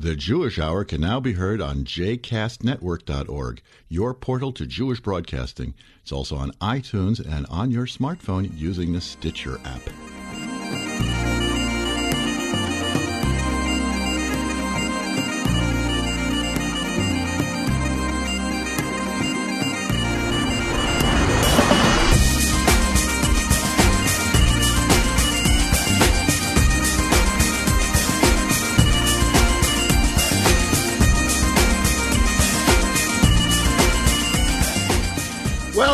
The Jewish Hour can now be heard on jcastnetwork.org, your portal to Jewish broadcasting. It's also on iTunes and on your smartphone using the Stitcher app.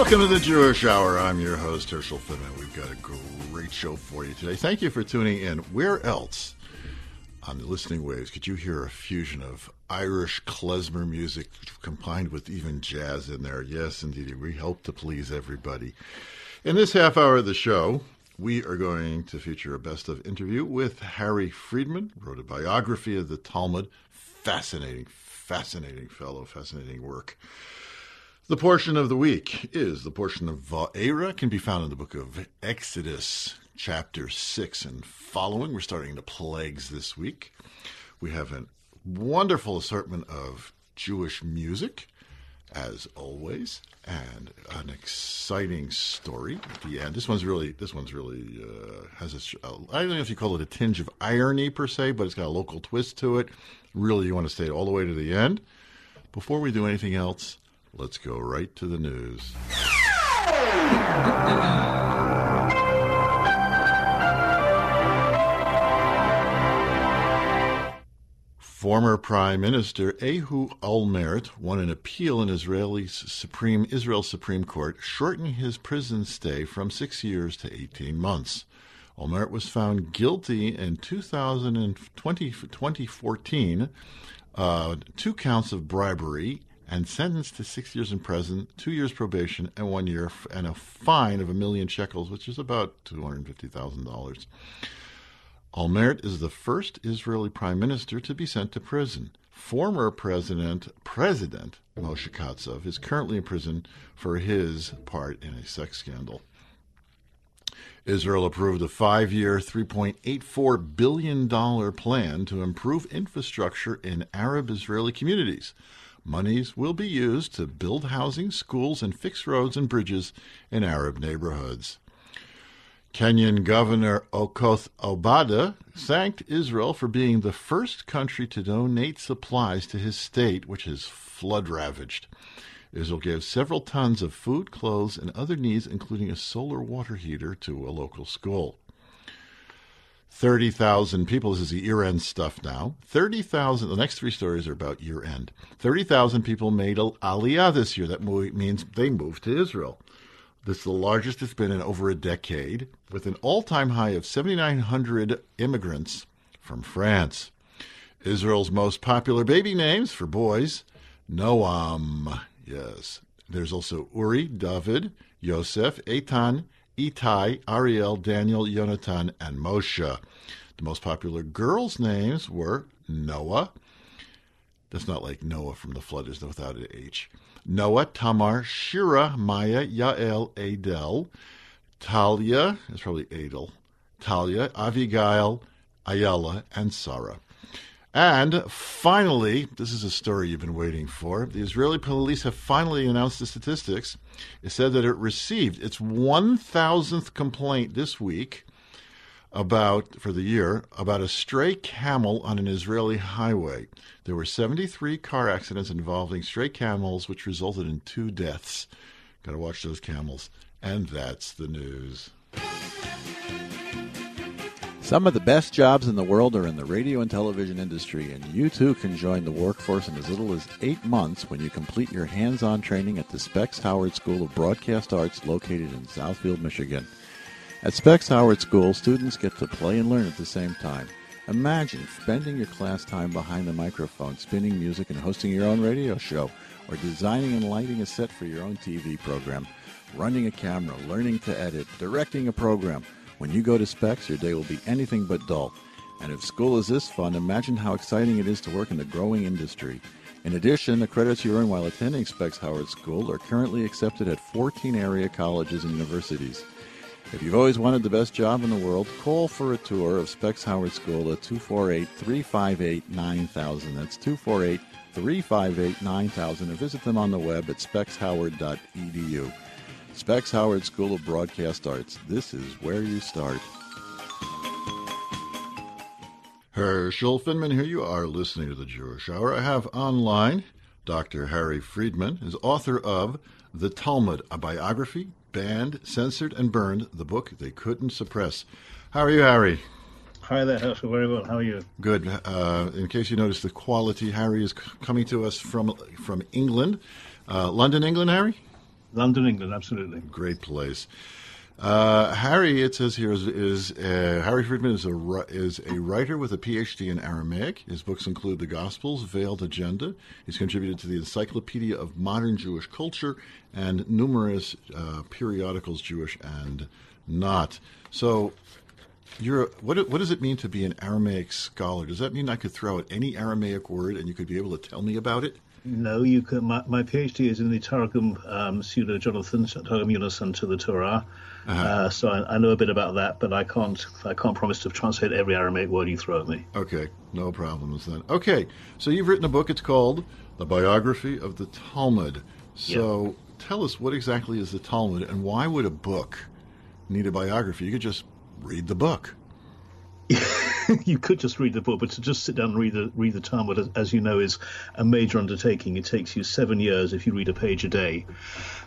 Welcome to the Jewish Hour. I'm your host, Herschel Finman. We've got a great show for you today. Thank you for tuning in. Where else on the listening waves could you hear a fusion of Irish klezmer music combined with even jazz in there? Yes, indeed. We hope to please everybody. In this half hour of the show, we are going to feature a best of interview with Harry Freedman, wrote a biography of the Talmud. Fascinating, fascinating fellow, fascinating work. The portion of the week is the portion of Va'era, can be found in the book of Exodus, chapter 6 and following. We're starting the plagues this week. We have a wonderful assortment of Jewish music, as always, and an exciting story at the end. This one's really, this one's really uh, has a, I don't know if you call it a tinge of irony per se, but it's got a local twist to it. Really, you want to stay all the way to the end. Before we do anything else, Let's go right to the news. Former Prime Minister Ehud Olmert won an appeal in Israeli Supreme Israel Supreme Court, shortening his prison stay from six years to 18 months. Olmert was found guilty in 2020, 2014, uh, two counts of bribery and sentenced to six years in prison, two years probation, and one year and a fine of a million shekels, which is about two hundred fifty thousand dollars. Olmert is the first Israeli prime minister to be sent to prison. Former President President Moshe Katsav is currently in prison for his part in a sex scandal. Israel approved a five year, $3.84 billion plan to improve infrastructure in Arab Israeli communities. Monies will be used to build housing, schools, and fix roads and bridges in Arab neighborhoods. Kenyan Governor Okoth Obada thanked Israel for being the first country to donate supplies to his state, which is flood ravaged. Israel gave several tons of food, clothes, and other needs, including a solar water heater, to a local school. 30,000 people. This is the year end stuff now. 30,000, the next three stories are about year end. 30,000 people made Aliyah this year. That means they moved to Israel. This is the largest it's been in over a decade, with an all time high of 7,900 immigrants from France. Israel's most popular baby names for boys Noam, yes. There's also Uri, David, Yosef, Eitan, Itai, Ariel, Daniel, Yonatan, and Moshe. The most popular girls' names were Noah. That's not like Noah from the flood, is without an H. Noah, Tamar, Shira, Maya, Yael, Adel, Talia, it's probably Adel, Talia, Avigail, Ayala, and Sarah. And finally, this is a story you've been waiting for. The Israeli police have finally announced the statistics. It said that it received its 1,000th complaint this week about, for the year, about a stray camel on an Israeli highway. There were 73 car accidents involving stray camels, which resulted in two deaths. Got to watch those camels. And that's the news. Some of the best jobs in the world are in the radio and television industry, and you too can join the workforce in as little as eight months when you complete your hands on training at the Specs Howard School of Broadcast Arts located in Southfield, Michigan. At Specs Howard School, students get to play and learn at the same time. Imagine spending your class time behind the microphone, spinning music and hosting your own radio show, or designing and lighting a set for your own TV program, running a camera, learning to edit, directing a program when you go to Specs, your day will be anything but dull. And if school is this fun, imagine how exciting it is to work in a growing industry. In addition, the credits you earn while attending Specs Howard School are currently accepted at 14 area colleges and universities. If you've always wanted the best job in the world, call for a tour of Specs Howard School at 248 358 9000. That's 248 358 9000. And visit them on the web at specshoward.edu. Specs Howard School of Broadcast Arts. This is where you start. Herschel Finman, here you are listening to the Jewish Hour. I have online Dr. Harry Freedman, is author of The Talmud, a biography, banned, censored, and burned, the book they couldn't suppress. How are you, Harry? Hi there, Herschel. Very well. How are you? Good. Uh, in case you noticed the quality, Harry is c- coming to us from from England, uh, London, England. Harry. London, England, absolutely. Great place. Uh, Harry, it says here, is, is uh, Harry Freedman is a is a writer with a PhD in Aramaic. His books include the Gospels, Veiled Agenda. He's contributed to the Encyclopedia of Modern Jewish Culture and numerous uh, periodicals, Jewish and not. So, you're what? What does it mean to be an Aramaic scholar? Does that mean I could throw out any Aramaic word and you could be able to tell me about it? No, you can. My, my PhD is in the Targum um, Pseudo Jonathan Targum Unison to the Torah. Uh-huh. Uh, so I, I, know a bit about that, but I can't. I can't promise to translate every Aramaic word you throw at me. Okay, no problems then. Okay, so you've written a book. It's called "The Biography of the Talmud." So tell us what exactly is the Talmud, and why would a book need a biography? You could just read the book. you could just read the book, but to just sit down and read the read the Talmud, as you know, is a major undertaking. It takes you seven years if you read a page a day.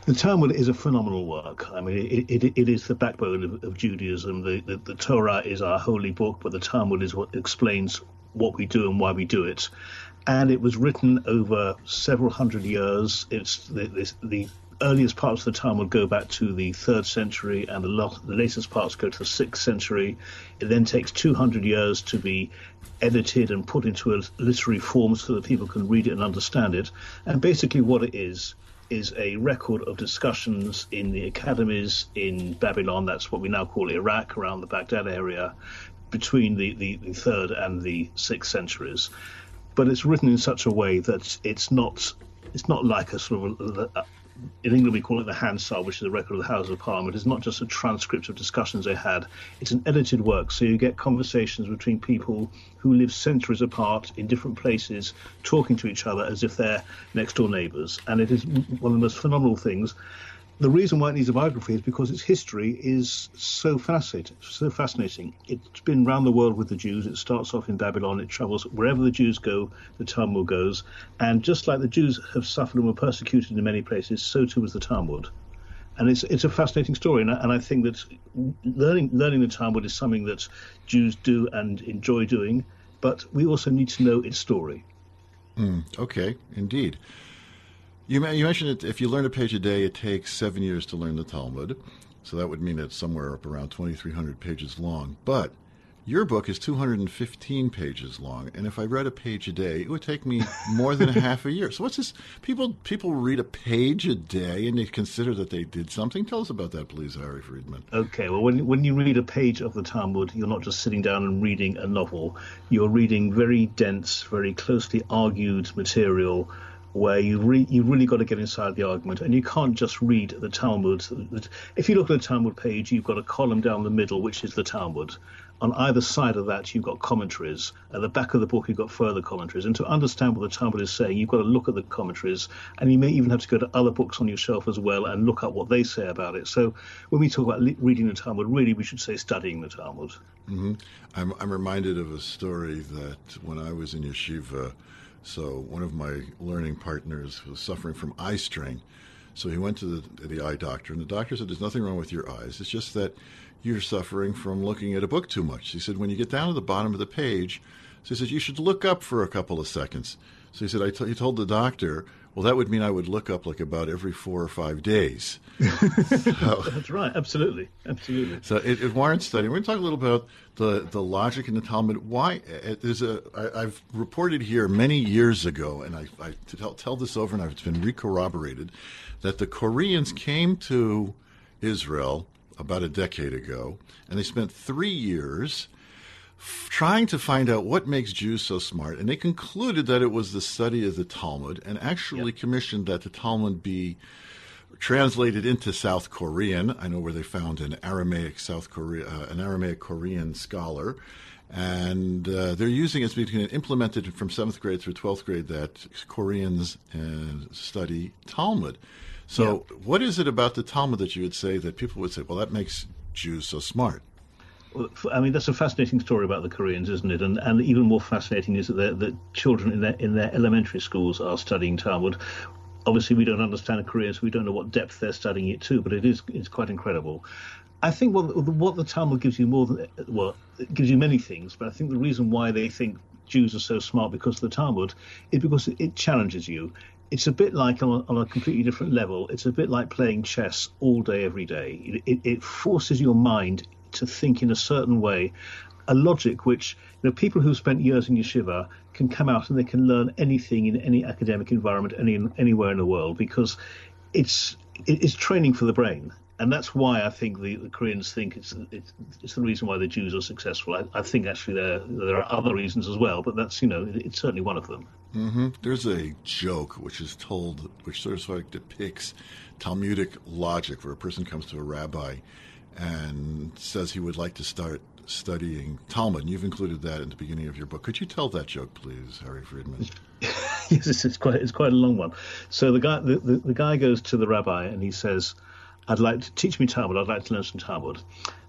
The Talmud is a phenomenal work. I mean, it, it, it is the backbone of, of Judaism. The, the, the Torah is our holy book, but the Talmud is what explains what we do and why we do it. And it was written over several hundred years. It's the, the, the earliest parts of the time Talmud go back to the third century, and the, lot, the latest parts go to the sixth century. It then takes 200 years to be edited and put into a literary form so that people can read it and understand it. And basically, what it is is a record of discussions in the academies in Babylon. That's what we now call Iraq, around the Baghdad area, between the, the, the third and the sixth centuries. But it's written in such a way that it's not it's not like a sort of a, in England we call it the Hansard, which is a record of the House of Parliament. It's not just a transcript of discussions they had; it's an edited work. So you get conversations between people who live centuries apart in different places, talking to each other as if they're next door neighbours. And it is one of the most phenomenal things the reason why it needs a biography is because its history is so fascinating. So fascinating. It's been around the world with the Jews. It starts off in Babylon. It travels wherever the Jews go. The Talmud goes, and just like the Jews have suffered and were persecuted in many places, so too was the Talmud. And it's it's a fascinating story, and I, and I think that learning learning the Talmud is something that Jews do and enjoy doing, but we also need to know its story. Mm, okay, indeed. You, you mentioned that if you learn a page a day, it takes seven years to learn the Talmud. So that would mean it's somewhere up around 2,300 pages long. But Your book is 215 pages long, and if I read a page a day, it would take me more than half a year. So what's this? People people read a page a day, and they consider that they did something. Tell us about that, please, Harry Freedman. Okay, well, when when you read a page of the Talmud, you're not just sitting down and reading a novel. You're reading very dense, very closely argued material where you re- you really got to get inside the argument, and you can't just read the Talmud. If you look at the Talmud page, you've got a column down the middle, which is the Talmud, on either side of that, you've got commentaries. At the back of the book, you've got further commentaries. And to understand what the Talmud is saying, you've got to look at the commentaries, and you may even have to go to other books on your shelf as well and look up what they say about it. So when we talk about reading the Talmud, really we should say studying the Talmud. Mm-hmm. I'm, I'm reminded of a story that when I was in yeshiva, so one of my learning partners was suffering from eye strain. So he went to the, the eye doctor, and the doctor said, There's nothing wrong with your eyes. It's just that you're suffering from looking at a book too much. He said, when you get down to the bottom of the page, so he said, you should look up for a couple of seconds. So he said, I t- he told the doctor, well, that would mean I would look up like about every four or five days. So, That's right, absolutely, absolutely. So it, it warrants study. We're going to talk a little about the, the logic in the Talmud. Why uh, there's a I, I've reported here many years ago, and I, I tell, tell this over, and it's been recorroborated that the Koreans came to Israel about a decade ago, and they spent three years trying to find out what makes Jews so smart. And they concluded that it was the study of the Talmud, and actually yep. commissioned that the Talmud be translated into South Korean. I know where they found an Aramaic South Korea, uh, an Aramaic Korean scholar. And uh, they're using it being implemented from seventh grade through twelfth grade that Koreans uh, study Talmud. So, yeah. what is it about the Talmud that you would say that people would say, well, that makes Jews so smart? Well, I mean, that's a fascinating story about the Koreans, isn't it? And and even more fascinating is that the children in their in their elementary schools are studying Talmud. Obviously, we don't understand Korean, so we don't know what depth they're studying it to. But it is it's quite incredible. I think what what the Talmud gives you more than well, it gives you many things. But I think the reason why they think Jews are so smart because of the Talmud is because it challenges you it's a bit like on a, on a, completely different level. It's a bit like playing chess all day, every day. It, it, it, forces your mind to think in a certain way, a logic which you know people who spent years in yeshiva can come out and they can learn anything in any academic environment, any anywhere in the world because it's it's training for the brain and that's why I think the, the Koreans think it's, it's, it's the reason why the Jews are successful. I, I, think actually there there are other reasons as well, but that's you know it's certainly one of them. Mm-hmm. There's a joke which is told, which sort of, sort of depicts Talmudic logic, where a person comes to a rabbi and says he would like to start studying Talmud. You've included that in the beginning of your book. Could you tell that joke, please, Harry Freedman? yes, it's quite it's quite a long one. So the guy the, the, the guy goes to the rabbi and he says I'd like to teach me Talmud. I'd like to learn some Talmud.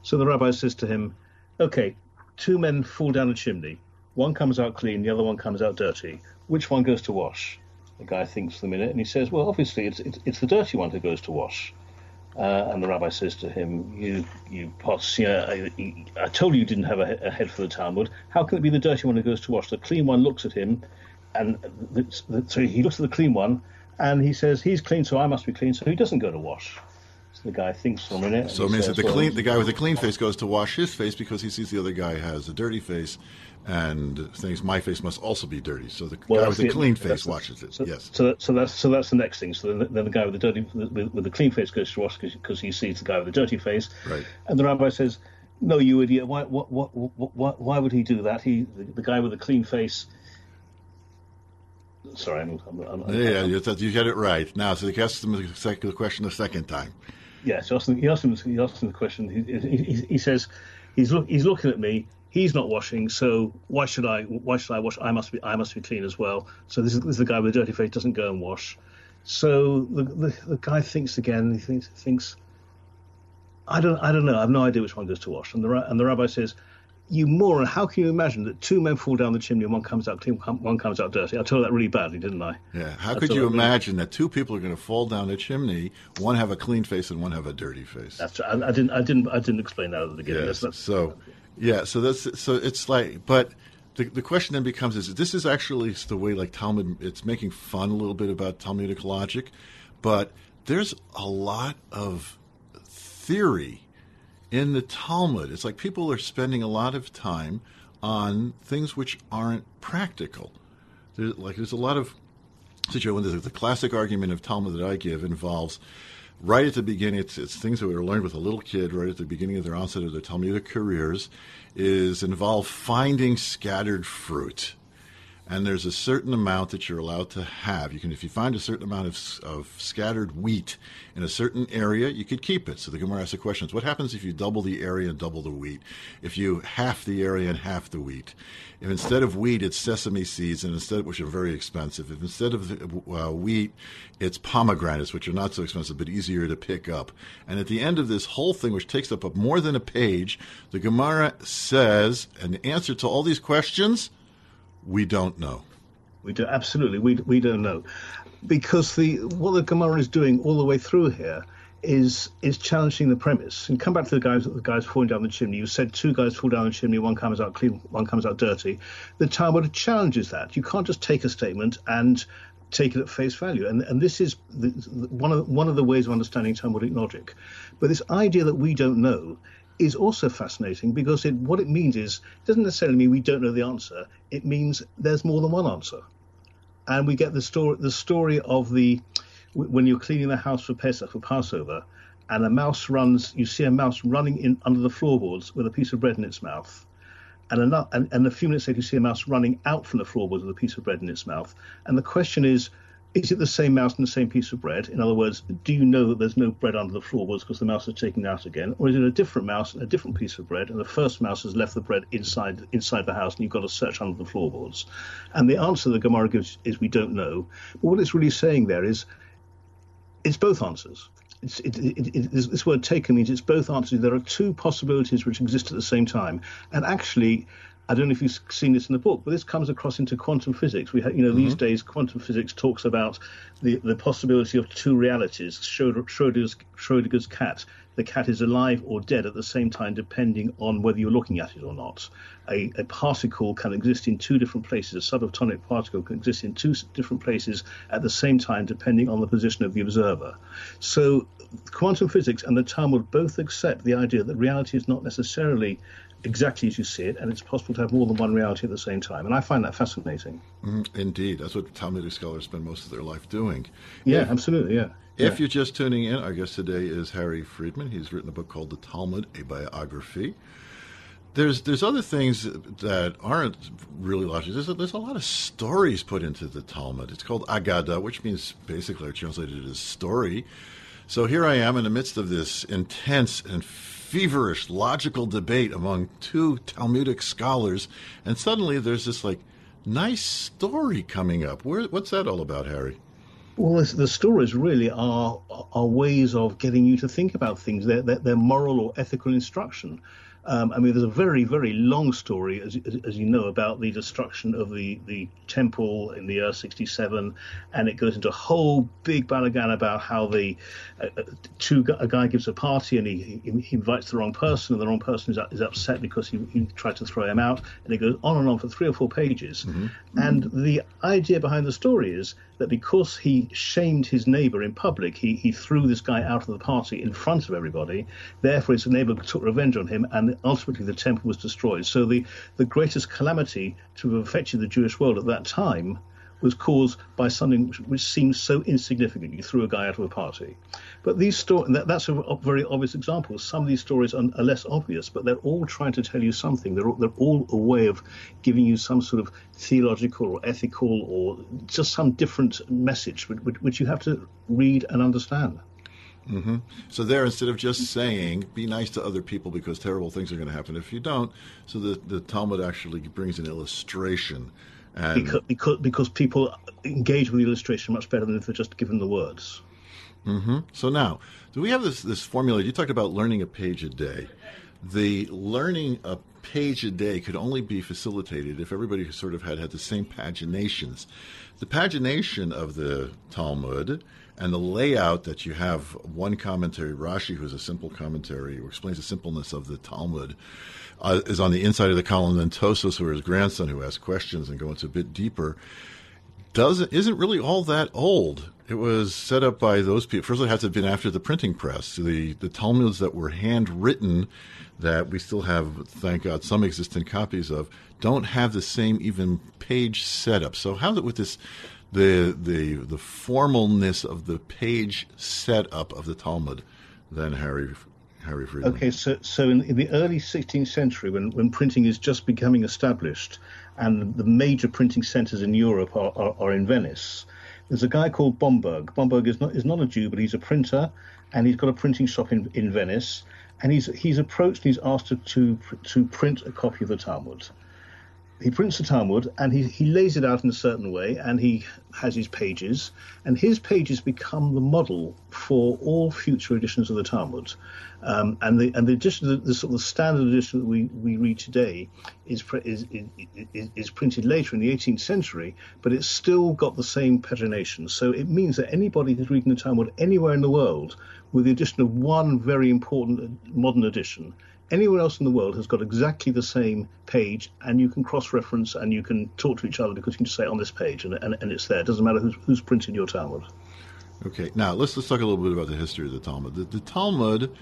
So the rabbi says to him, Okay, two men fall down a chimney. One comes out clean, the other one comes out dirty. Which one goes to wash? The guy thinks for a minute and he says, Well, obviously, it's, it's, it's the dirty one who goes to wash. Uh, and the rabbi says to him, "You, you pots, yeah, I, I, told you you didn't have a, a, head for the Talmud. How can it be the dirty one who goes to wash? The clean one looks at him, and the, the, so he looks at the clean one, and he says, he's clean, so I must be clean, so he doesn't go to wash the guy thinks for a minute. So it means that the well, clean, the guy with the clean face goes to wash his face because he sees the other guy has a dirty face, and thinks my face must also be dirty. So the well, guy with the clean face watches it. So, yes. So, so that's so that's the next thing. So then, then the guy with the dirty with, with, the clean face goes to wash because he sees the guy with the dirty face. Right. And the rabbi says, "No, you idiot! Why what what, what, what why would he do that? He the, the guy with the clean face." Sorry, I'm, I'm, I'm, yeah, you, you get it right. Now, so he asks him the question the second time. Yeah, so he asked him, he asked him the question. He, he, he says, he's look, he's looking at me. He's not washing, so why should I? Why should I wash? I must be. I must be clean as well. So this is, this is the guy with the dirty face doesn't go and wash. So the, the, the guy thinks again. He thinks thinks. I don't. I don't know. I have no idea which one goes to wash. And the and the rabbi says, you moron, how can you imagine that two men fall down the chimney and one comes out clean, one comes out dirty? I told that really badly, didn't I? Yeah. How I could you that imagine really... that two people are going to fall down a chimney, one have a clean face and one have a dirty face? That's right. I, I didn't. I didn't. I didn't explain that at the beginning. Yes. That's, so, yeah. So that's so it's like, but the, the question then becomes: Is this is actually the way like Talmud? It's making fun a little bit about Talmudic logic, but there's a lot of theory in the Talmud. It's like people are spending a lot of time on things which aren't practical. There's, like there's a lot of situation. The, classic argument of Talmud that I give involves right at the beginning. It's, it's things that we were learned with a little kid right at the beginning of their onset of their Talmudic careers. Is involve finding scattered fruit and there's a certain amount that you're allowed to have. You can, if you find a certain amount of, of scattered wheat in a certain area, you could keep it. So the Gemara asks the questions: What happens if you double the area and double the wheat? If you half the area and half the wheat? If instead of wheat it's sesame seeds, and instead which are very expensive, if instead of uh, wheat it's pomegranates, which are not so expensive but easier to pick up, and at the end of this whole thing, which takes up more than a page, the Gemara says an answer to all these questions we don't know. We do absolutely. We we don't know because the what the Gemara is doing all the way through here is is challenging the premise. And come back to the guys the guys falling down the chimney. You said two guys fall down the chimney, one comes out clean, one comes out dirty. The Talmud challenges that. You can't just take a statement and take it at face value. And and this is the, one of one of the ways of understanding Talmudic logic. But this idea that we don't know is also fascinating because it, what it means is it doesn't necessarily mean we don't know the answer. It means there's more than one answer, and we get the story the story of the when you're cleaning the house for Pesach for Passover, and a mouse runs. You see a mouse running in under the floorboards with a piece of bread in its mouth. And, enough, and, and a few minutes later, you see a mouse running out from the floorboards with a piece of bread in its mouth. And the question is, is it the same mouse and the same piece of bread? In other words, do you know that there's no bread under the floorboards because the mouse has taken it out again, or is it a different mouse and a different piece of bread, and the first mouse has left the bread inside inside the house, and you've got to search under the floorboards? And the answer that Gemara gives is we don't know. But what it's really saying there is, it's both answers. It, it, it, this word taken means it's both answers. There are two possibilities which exist at the same time, and actually, I don't know if you've seen this in the book, but this comes across into quantum physics. We, ha- you know, mm-hmm. these days quantum physics talks about the, the possibility of two realities. Schrodinger's, Schrodinger's cat. The cat is alive or dead at the same time, depending on whether you're looking at it or not. A, a particle can exist in two different places. A subatomic particle can exist in two different places at the same time, depending on the position of the observer. So, quantum physics and the Talmud both accept the idea that reality is not necessarily exactly as you see it, and it's possible to have more than one reality at the same time. And I find that fascinating. Mm, indeed. That's what Talmudic scholars spend most of their life doing. Yeah, if, absolutely, yeah. If yeah. you're just tuning in, our guest today is Harry Freedman. He's written a book called The Talmud, a biography. There's there's other things that aren't really logical. There's a, there's a lot of stories put into the Talmud. It's called Agada, which means basically translated as story. So here I am in the midst of this intense and feverish logical debate among two Talmudic scholars, and suddenly there's this like nice story coming up. Where, what's that all about, Harry? Well, the stories really are are ways of getting you to think about things. They're, they're, they're moral or ethical instruction. Um, I mean, there's a very, very long story, as, as, as, you know, about the destruction of the, the temple in the year 67, and it goes into a whole big balagan about how the uh, uh two, a guy gives a party and he, he, he, invites the wrong person, and the wrong person is, is upset because he, he, tried to throw him out, and it goes on and on for three or four pages. Mm-hmm. And the idea behind the story is that because he shamed his neighbor in public, he, he threw this guy out of the party in front of everybody. Therefore, his neighbor took revenge on him, and ultimately the temple was destroyed. So the, the greatest calamity to have affected the Jewish world at that time was caused by something which, which seems so insignificant. You threw a guy out of a party. But these stories, that, that's a, very obvious example. Some of these stories are, are, less obvious, but they're all trying to tell you something. They're, they're all a way of giving you some sort of theological or ethical or just some different message, which, which you have to read and understand. Mm-hmm. So there, instead of just saying "be nice to other people because terrible things are going to happen if you don't," so the the Talmud actually brings an illustration and because, because, because people engage with the illustration much better than if they're just given the words. Mm-hmm. So now, do we have this this formula? You talked about learning a page a day. The learning a page a day could only be facilitated if everybody sort of had had the same paginations. The pagination of the Talmud and the layout that you have one commentary, Rashi, who's a simple commentary, who explains the simpleness of the Talmud, uh, is on the inside of the column. Then Tosfos, who his grandson, who asks questions and go into a bit deeper, doesn't isn't really all that old. It was set up by those people. First, of all, it had to have been after the printing press. The the Talmuds that were handwritten, that we still have, thank God, some existent copies of, don't have the same even page setup. So how's it with this, the the the formalness of the page setup of the Talmud? Then Harry Harry Freedman. Okay, so so in, in the early 16th century, when when printing is just becoming established, and the major printing centres in Europe are, are, are in Venice there's a guy called Bomberg. Bomberg is not is not a Jew, but he's a printer, and he's got a printing shop in, in Venice. And he's he's approached and he's asked to, to to print a copy of the Talmud. He prints the Talmud and he, he lays it out in a certain way, and he has his pages, and his pages become the model for all future editions of the Talmud. Um, and the and the edition, the, the, sort of standard edition that we, we read today is, is, is, is printed later in the 18th century, but it's still got the same pagination. So it means that anybody who's reading the Talmud anywhere in the world, with the addition of one very important modern edition, anywhere else in the world has got exactly the same page, and you can cross-reference and you can talk to each other because you can just say on this page, and, and, and it's there. It doesn't matter who's, who's printed your Talmud. Okay, now let's let's talk a little bit about the history of the Talmud. The, the Talmud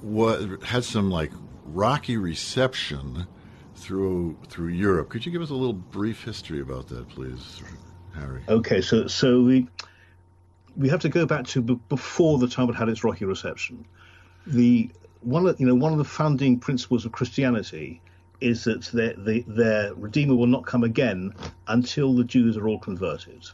what had some like rocky reception through through Europe. Could you give us a little brief history about that, please, Harry? Okay, so so we we have to go back to b- before the Talmud had its rocky reception. The one of you know one of the founding principles of Christianity is that their, the, their Redeemer will not come again until the Jews are all converted.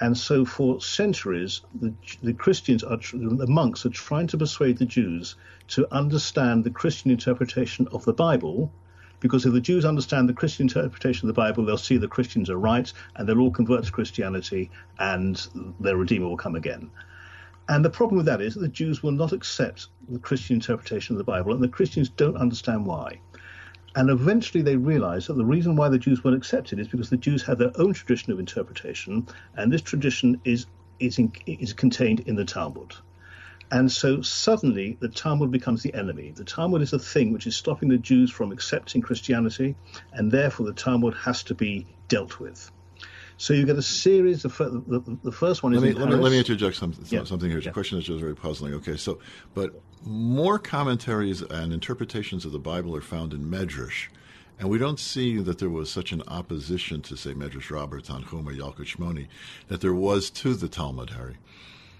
And so, for centuries, the, the Christians are, the monks are trying to persuade the Jews to understand the Christian interpretation of the Bible, because if the Jews understand the Christian interpretation of the Bible, they'll see the Christians are right, and they'll all convert to Christianity, and their Redeemer will come again. And the problem with that is that the Jews will not accept the Christian interpretation of the Bible, and the Christians don't understand why. And eventually they realize that the reason why the Jews weren't accepted is because the Jews had their own tradition of interpretation, and this tradition is, is, in, is contained in the Talmud. And so suddenly the Talmud becomes the enemy. The Talmud is the thing which is stopping the Jews from accepting Christianity, and therefore the Talmud has to be dealt with. So you get a series. Of, the, the first one is. Let me, let me, let me interject some, yeah. something here. It's yeah. a question that's just very puzzling. Okay, so but more commentaries and interpretations of the Bible are found in Medrash. And we don't see that there was such an opposition to, say, Medrash Rabbah, Tanhuma, Yalkut Shimoni, that there was to the Talmud, Harry.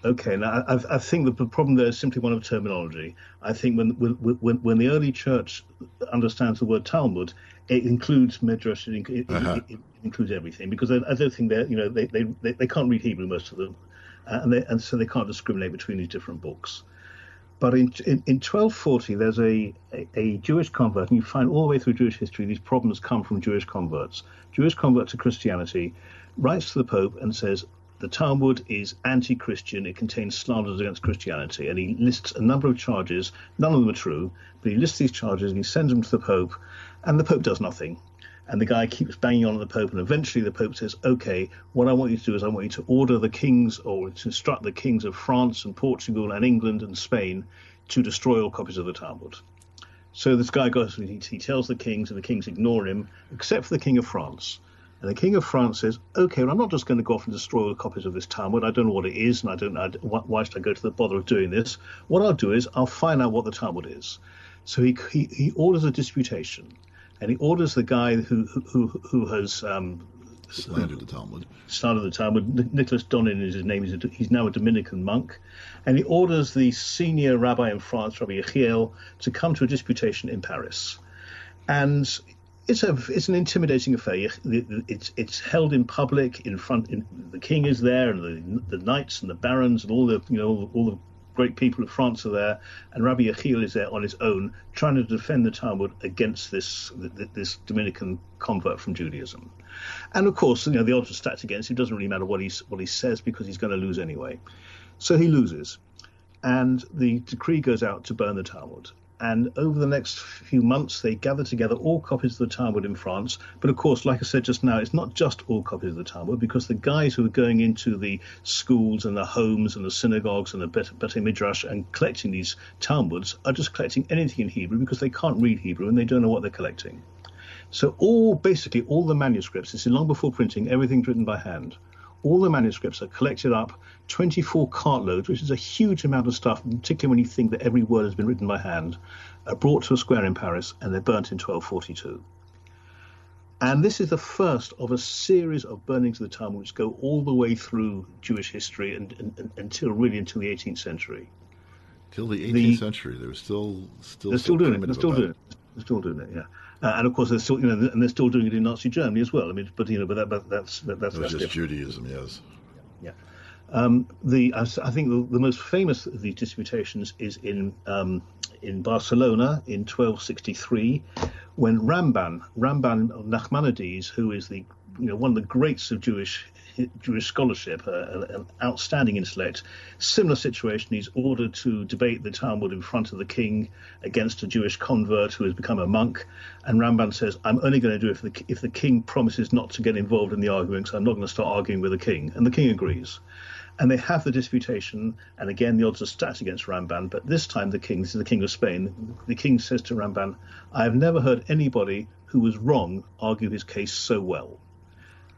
Okay, now I, I, think the problem there is simply one of terminology. I think when, when, when the early church understands the word Talmud, it includes Medrash, it, it, uh-huh. it, it includes everything, because I, I don't think they're, you know, they, they, they, they, can't read Hebrew, most of them, uh, and, they, and so they can't discriminate between these different books. But in, in, in 1240, there's a, a, a, Jewish convert, and you find all the way through Jewish history these problems come from Jewish converts. Jewish convert to Christianity writes to the Pope and says, the Talmud is anti Christian, it contains slanders against Christianity. And he lists a number of charges, none of them are true, but he lists these charges and he sends them to the Pope, and the Pope does nothing. And the guy keeps banging on at the Pope, and eventually the Pope says, Okay, what I want you to do is I want you to order the kings or to instruct the kings of France and Portugal and England and Spain to destroy all copies of the Talmud. So this guy goes, he, he tells the kings, and the kings ignore him, except for the King of France. And the King of France says, "Okay, well, I'm not just going to go off and destroy all the copies of this Talmud. I don't know what it is, and I don't know why should I go to the bother of doing this. What I'll do is I'll find out what the Talmud is." So he he, he orders a disputation, and he orders the guy who who who has um, slandered the Talmud. Slandered the Talmud. Nicholas Donin is his name. He's, a, he's now a Dominican monk, and he orders the senior rabbi in France, Rabbi Yechiel, to come to a disputation in Paris. And it's a it's an intimidating affair. It's it's held in public in front. In, the king is there, and the the knights and the barons and all the you know all the great people of France are there, and Rabbi Yechiel is there on his own, trying to defend the Talmud against this this Dominican convert from Judaism. And of course, you know the odds are stacked against him. It doesn't really matter what what he says because he's going to lose anyway. So he loses, and the decree goes out to burn the Talmud. And over the next few months, they gather together all copies of the Talmud in France. But of course, like I said just now, it's not just all copies of the Talmud, because the guys who are going into the schools and the homes and the synagogues and the Bet Bet Midrash and collecting these Talmuds are just collecting anything in Hebrew because they can't read Hebrew and they don't know what they're collecting. So all basically all the manuscripts, is long before printing, everything's written by hand. All the manuscripts are collected up, 24 cartloads, which is a huge amount of stuff, particularly when you think that every word has been written by hand, are brought to a square in Paris and they're burnt in 1242. And this is the first of a series of burnings of the Talmud which go all the way through Jewish history and, and, and until really until the 18th century. Till the 18th the, century, they were still still they're still doing it. They're still doing it. They're still doing it. Yeah. Uh, and of course, they're still, you know, and they're still doing it in Nazi Germany as well. I mean, but you know, but, that, but that's that, that's, that's just different. Judaism, yes. Yeah. Um, the I, I think the, the, most famous of these disputations is in um, in Barcelona in 1263, when Ramban Ramban of Nachmanides, who is the you know one of the greats of Jewish Jewish scholarship, uh, an outstanding intellect. Similar situation, he's ordered to debate the Talmud in front of the king against a Jewish convert who has become a monk. And Ramban says, I'm only going to do it if the, if the king promises not to get involved in the arguing, so I'm not going to start arguing with the king. And the king agrees. And they have the disputation, and again the odds are stacked against Ramban. But this time the king, this is the king of Spain, the king says to Ramban, I have never heard anybody who was wrong argue his case so well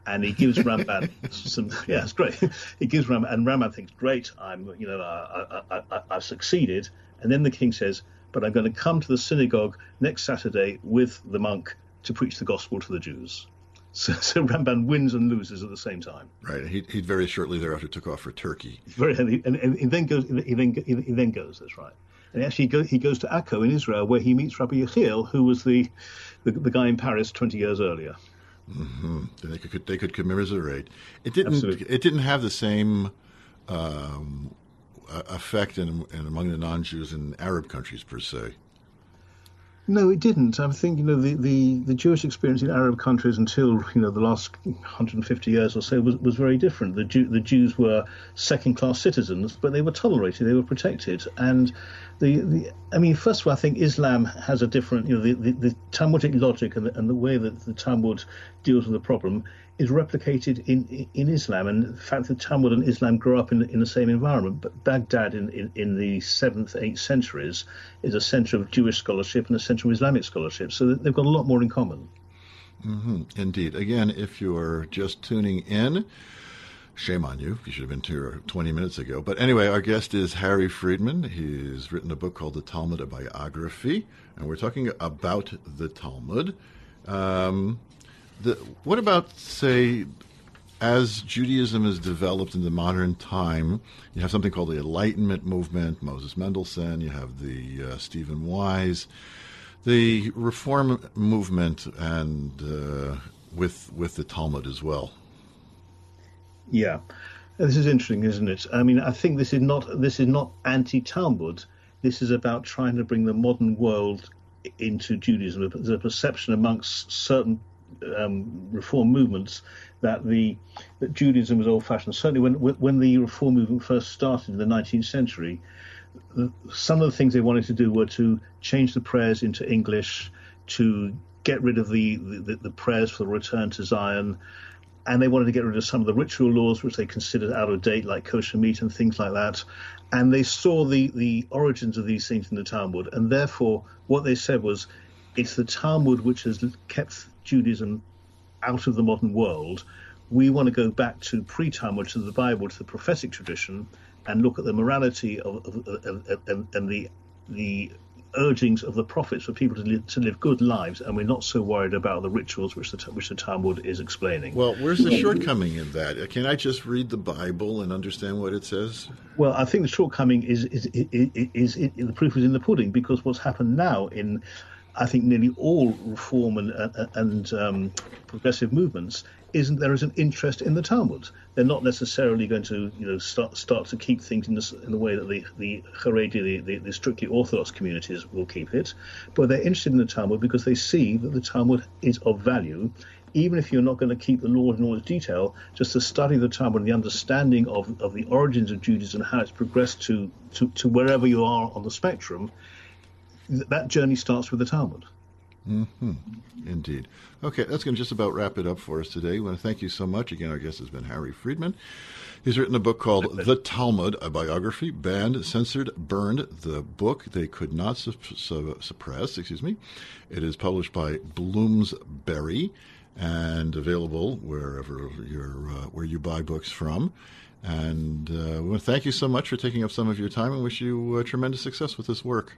and he gives Ramban some. Yeah, it's great. He gives Ramban, and Ramban thinks, "Great, I'm, you know, I, I, I, I've succeeded." And then the king says, "But I'm going to come to the synagogue next Saturday with the monk to preach the gospel to the Jews." So, so Ramban wins and loses at the same time. Right. He, he very shortly thereafter took off for Turkey. Very, and, and, he then goes. He then he then goes. That's right. And actually, he, go, he goes to Akko in Israel, where he meets Rabbi Yechiel, who was the, the, the guy in Paris 20 years earlier. Mm-hmm. They could they could commiserate. It didn't Absolutely. it didn't have the same um, effect in, in among the non-Jews in Arab countries per se. No, it didn't. I think you know the, the, the Jewish experience in Arab countries until you know the last 150 years or so was, was very different. The Jew, the Jews were second class citizens, but they were tolerated, they were protected, and the, the I mean, first of all, I think Islam has a different you know the, the, the Talmudic logic and the, and the way that the Talmud deals with the problem is replicated in in Islam, and the fact that Talmud and Islam grew up in in the same environment. But Baghdad in, in, in the seventh, eighth centuries is a centre of Jewish scholarship and a centre of Islamic scholarship, so they've got a lot more in common. Mm-hmm. Indeed. Again, if you're just tuning in. Shame on you. You should have been here 20 minutes ago. But anyway, our guest is Harry Freedman. He's written a book called The Talmud, a biography, and we're talking about the Talmud. Um, the, what about, say, as Judaism is developed in the modern time, you have something called the Enlightenment movement, Moses Mendelssohn, you have the uh, Stephen Wise, the Reform movement, and uh, with with the Talmud as well. Yeah, this is interesting, isn't it? I mean, I think this is not this is not anti-Talmud. This is about trying to bring the modern world into Judaism. There's a perception amongst certain um, reform movements that the that Judaism was old-fashioned. Certainly, when when the reform movement first started in the 19th century, some of the things they wanted to do were to change the prayers into English, to get rid of the the, the prayers for the return to Zion, and they wanted to get rid of some of the ritual laws which they considered out of date, like kosher meat and things like that. And they saw the the origins of these things in the Talmud, and therefore what they said was, it's the Talmud which has kept Judaism out of the modern world. We want to go back to pre-Talmud, to the Bible, to the prophetic tradition, and look at the morality of, of, of, of and the the urgings of the prophets for people to live, to live good lives, and we're not so worried about the rituals which the which the Talmud is explaining. Well, where's the shortcoming in that? Can I just read the Bible and understand what it says? Well, I think the shortcoming is is is, is, is, is the proof is in the pudding because what's happened now in I think nearly all reform and, and um, progressive movements isn't there is an interest in the Talmud. They're not necessarily going to you know start start to keep things in the, in the way that the the Haredi, the, the, the, strictly Orthodox communities will keep it, but they're interested in the Talmud because they see that the Talmud is of value. Even if you're not going to keep the law in all its detail, just to study the Talmud and the understanding of, of the origins of Judaism and how it's progressed to, to, to wherever you are on the spectrum, that journey starts with the Talmud. Mm-hmm. Indeed. Okay, that's going to just about wrap it up for us today. I want to thank you so much. Again, our guest has been Harry Freedman. He's written a book called The Talmud, a biography, banned, censored, burned. The book they could not su- su- suppress. Excuse me. It is published by Bloomsbury. and available wherever you're, uh, where you buy books from. And uh, we want to thank you so much for taking up some of your time and wish you uh, tremendous success with this work.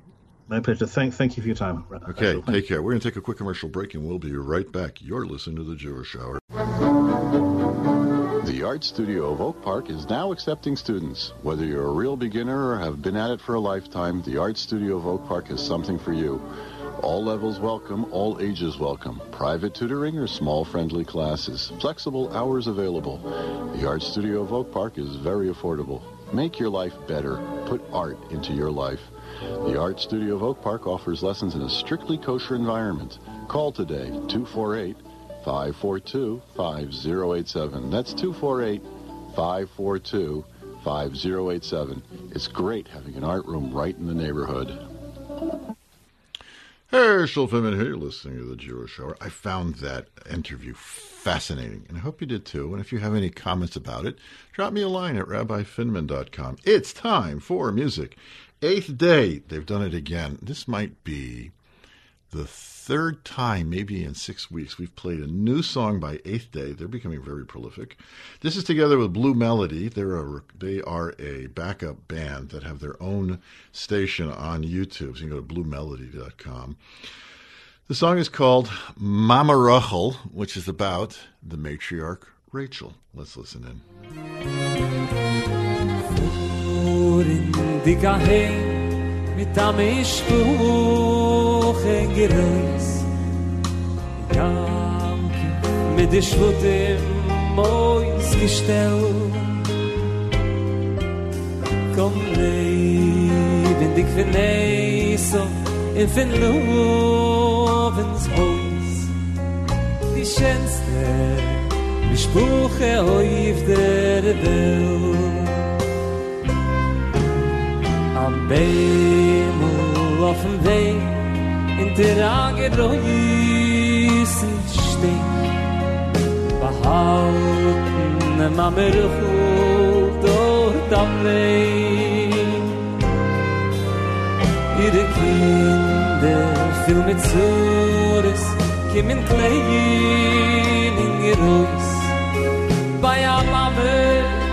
My pleasure. Thank, thank you for your time. Okay, take care. We're going to take a quick commercial break and we'll be right back. You're listening to The Jewish Hour. The Art Studio of Oak Park is now accepting students. Whether you're a real beginner or have been at it for a lifetime, the Art Studio of Oak Park has something for you. All levels welcome, all ages welcome. Private tutoring or small friendly classes. Flexible hours available. The Art Studio of Oak Park is very affordable. Make your life better. Put art into your life. The Art Studio of Oak Park offers lessons in a strictly kosher environment. Call today 248 542 5087. That's 248 542 5087. It's great having an art room right in the neighborhood. Hey, Herschel Finman here, listening to the Jewish Hour. I found that interview fascinating, and I hope you did too. And if you have any comments about it, drop me a line at rabbifinman.com. It's time for music. Eighth day, they've done it again. This might be the third time, maybe in six weeks, we've played a new song by Eighth Day. They're becoming very prolific. This is together with Blue Melody. They're a, they are a backup band that have their own station on YouTube. So you can go to bluemelody.com. The song is called Mama Rachel, which is about the matriarch Rachel. Let's listen in. di ka he mit am ich buch gerois ja mit de schwote moi gestell komm nei wenn dich für nei so in fin lovens hoys di schenst mir spuche hoyf der bel Beimel auf dem Weg in der Angeräusen steht behalten am Amerchul dort am Weg ihre Kinder viel mit Zures kommen klein in Geräus bei am Amerchul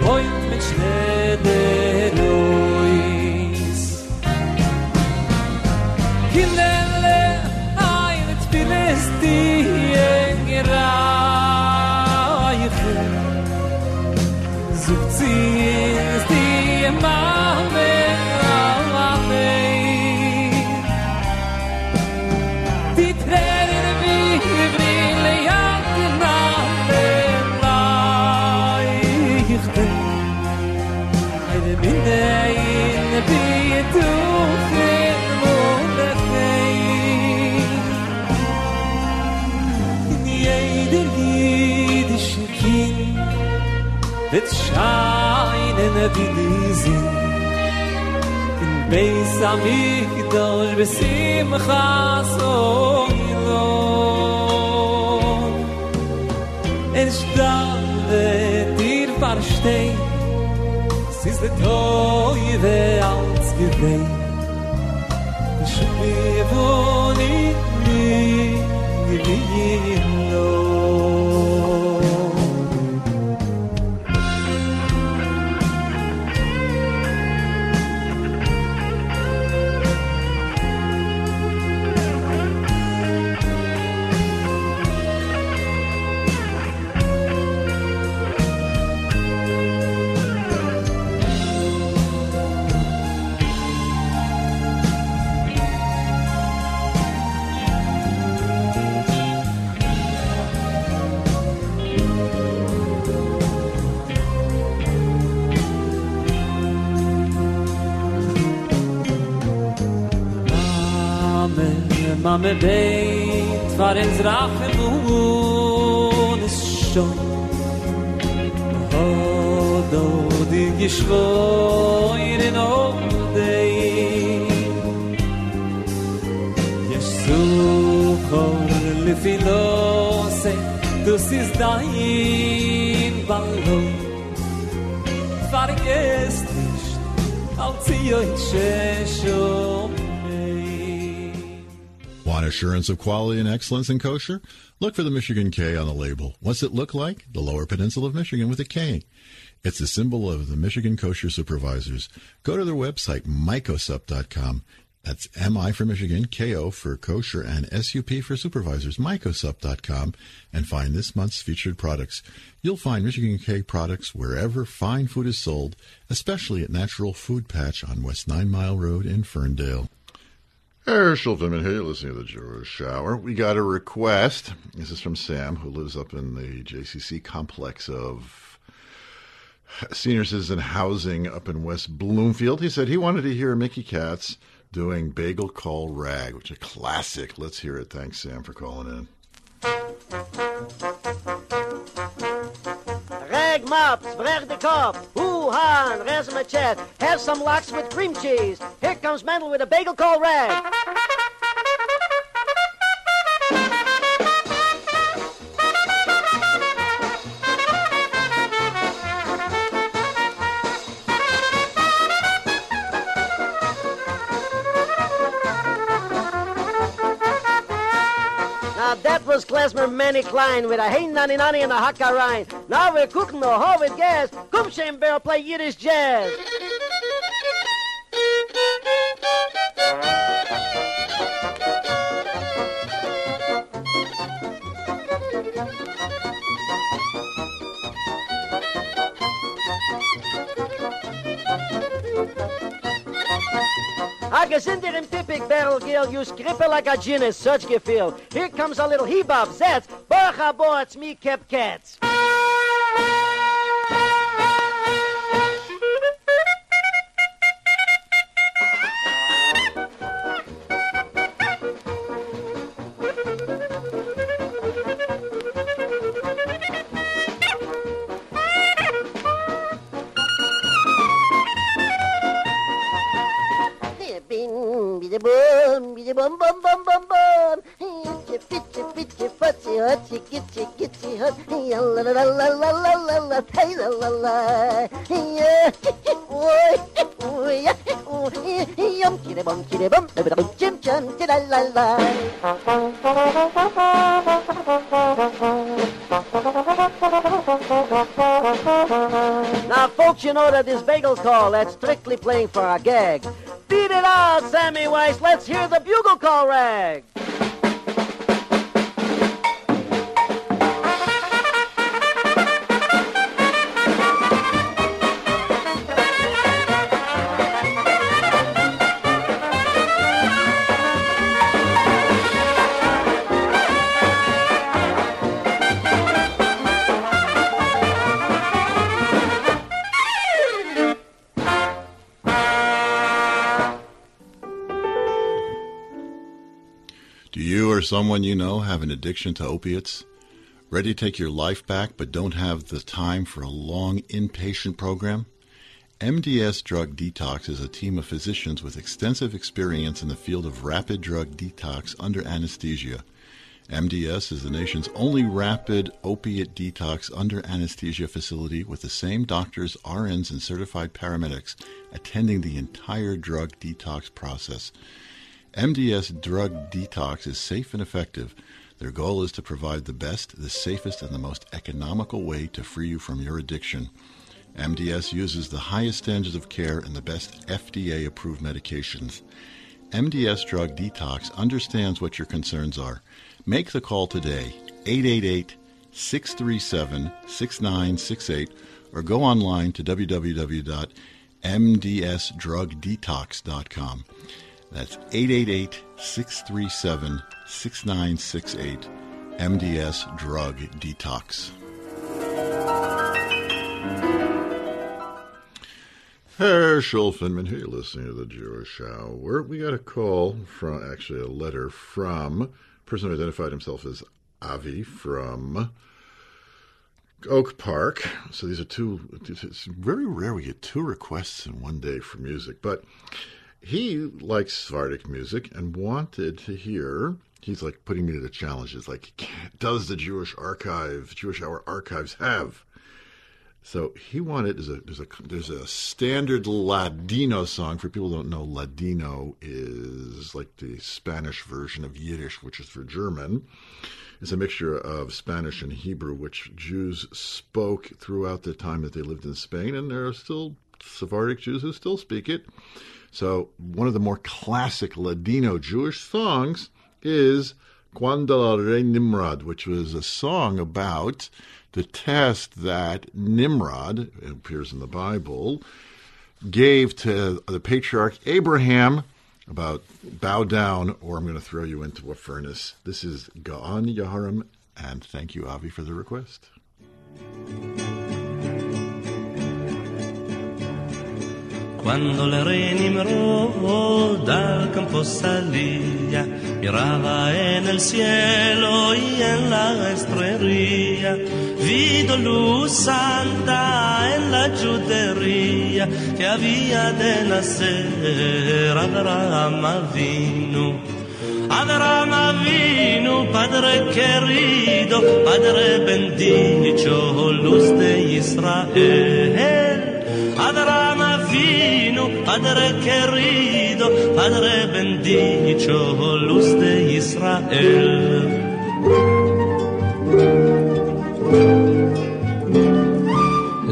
Point mit Schnee dir ist die Mame ne di dizi in beis ami kidosh besim khaso ilo en stande dir versteh siz de toy ve alts gewei me beit var ins rache bu scho ho do di gishvo in en dei yesu kor le filose du sis dain bango far gestisht alt sie ich schon assurance of quality and excellence in kosher? Look for the Michigan K on the label. What's it look like? The Lower Peninsula of Michigan with a K. It's the symbol of the Michigan Kosher Supervisors. Go to their website, mikosup.com. That's MI for Michigan, KO for kosher, and SUP for supervisors, mikosup.com, and find this month's featured products. You'll find Michigan K products wherever fine food is sold, especially at Natural Food Patch on West Nine Mile Road in Ferndale. Herschel Finman here, listening to the Jewish Hour. We got a request. This is from Sam, who lives up in the JCC complex of senior citizen housing up in West Bloomfield. He said he wanted to hear Mickey Katz doing Bagel Call Rag, which is a classic. Let's hear it. Thanks, Sam, for calling in. Mops, brech de kop, hoo ha, res my chest. Have some lox with cream cheese. Here comes Mendel with a bagel called rag. Manny Klein with a hey nanny nanny and a hakarain. Now we're cooking the hoe with gas. Kumshem Barrel play Yiddish jazz. I guess in der im Tippig Barrel Gill, you scripper like a gin such gefühl. Here comes a little hebop zets. Baruch habo, it's me, Cap Cats. Bum, bum bum bum bum. Itchy pitchy pitchy futzy hutchy gitsy gitsy hut. La la la la la la la hey la la la. Yeah, oi, oi, oi, yum kitty bum kitty bum, da da chim chum la la la. Now, folks, you know that this bagel call, that's strictly playing for a gag. Beat it out, Sammy Weiss. Let's hear the bugle call rag. Do you or someone you know have an addiction to opiates? Ready to take your life back but don't have the time for a long inpatient program? MDS Drug Detox is a team of physicians with extensive experience in the field of rapid drug detox under anesthesia. MDS is the nation's only rapid opiate detox under anesthesia facility with the same doctors, RNs, and certified paramedics attending the entire drug detox process. MDS Drug Detox is safe and effective. Their goal is to provide the best, the safest, and the most economical way to free you from your addiction. MDS uses the highest standards of care and the best FDA approved medications. MDS Drug Detox understands what your concerns are. Make the call today, 888 637 6968, or go online to www.mdsdrugdetox.com. That's 888 637 6968. MDS Drug Detox. Herschel Finman here, listening to the Jewish Hour. We got a call from, actually, a letter from a person who identified himself as Avi from Oak Park. So these are two, it's very rare we get two requests in one day for music, but he likes Sephardic music and wanted to hear. He's like putting me to the challenges. Like, does the Jewish Archive, Jewish Hour archives have So he wanted there's a there's a there's a standard Ladino song for people who don't know. Ladino is like the Spanish version of Yiddish, which is for German. It's a mixture of Spanish and Hebrew, which Jews spoke throughout the time that they lived in Spain, and there are still Sephardic Jews who still speak it. So one of the more classic Ladino Jewish songs is Cuando el Rey Nimrod, which was a song about the test that Nimrod, it appears in the Bible, gave to the patriarch Abraham about bow down or I'm going to throw you into a furnace. This is Ga'an Yaharim, and thank you, Avi, for the request. Cuando el rey Nimrod al campo salía, miraba en el cielo y en la estrella, vido luz santa en la judería que había de nacer Abraham Avinu. Abraham Avinu, Padre querido, Padre bendito, luz de Israel. Abraham Avinu, Padre querido, Padre bendito, luz de Israel.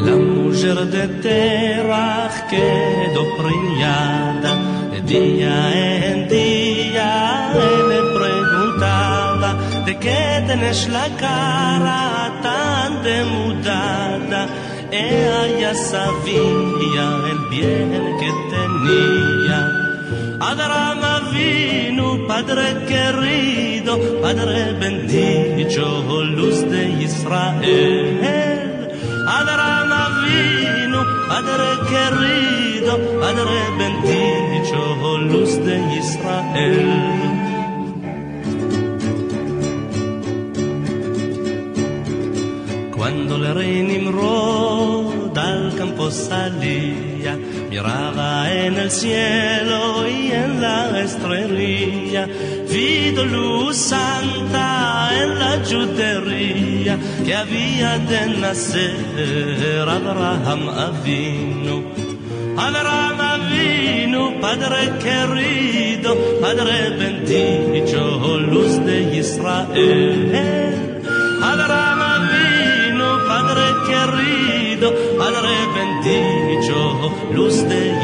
La mujer de Terach quedó preñada, día en día le preguntaba, ¿de qué tenés la cara tan demudada? Ella ya sabía el bien que tenía. Abraham vino, Padre querido, Padre bendito, luz de Israel. Abraham vino, Padre querido, Padre bendito, luz de Israel. Cuando el rey Nimrod al campo salía, miraba en el cielo y en la estrella, vido luz santa en la judería que había de nacer Abraham Avinu. Abraham Avinu, Padre querido, Padre bendito, luz de Israel. Luz de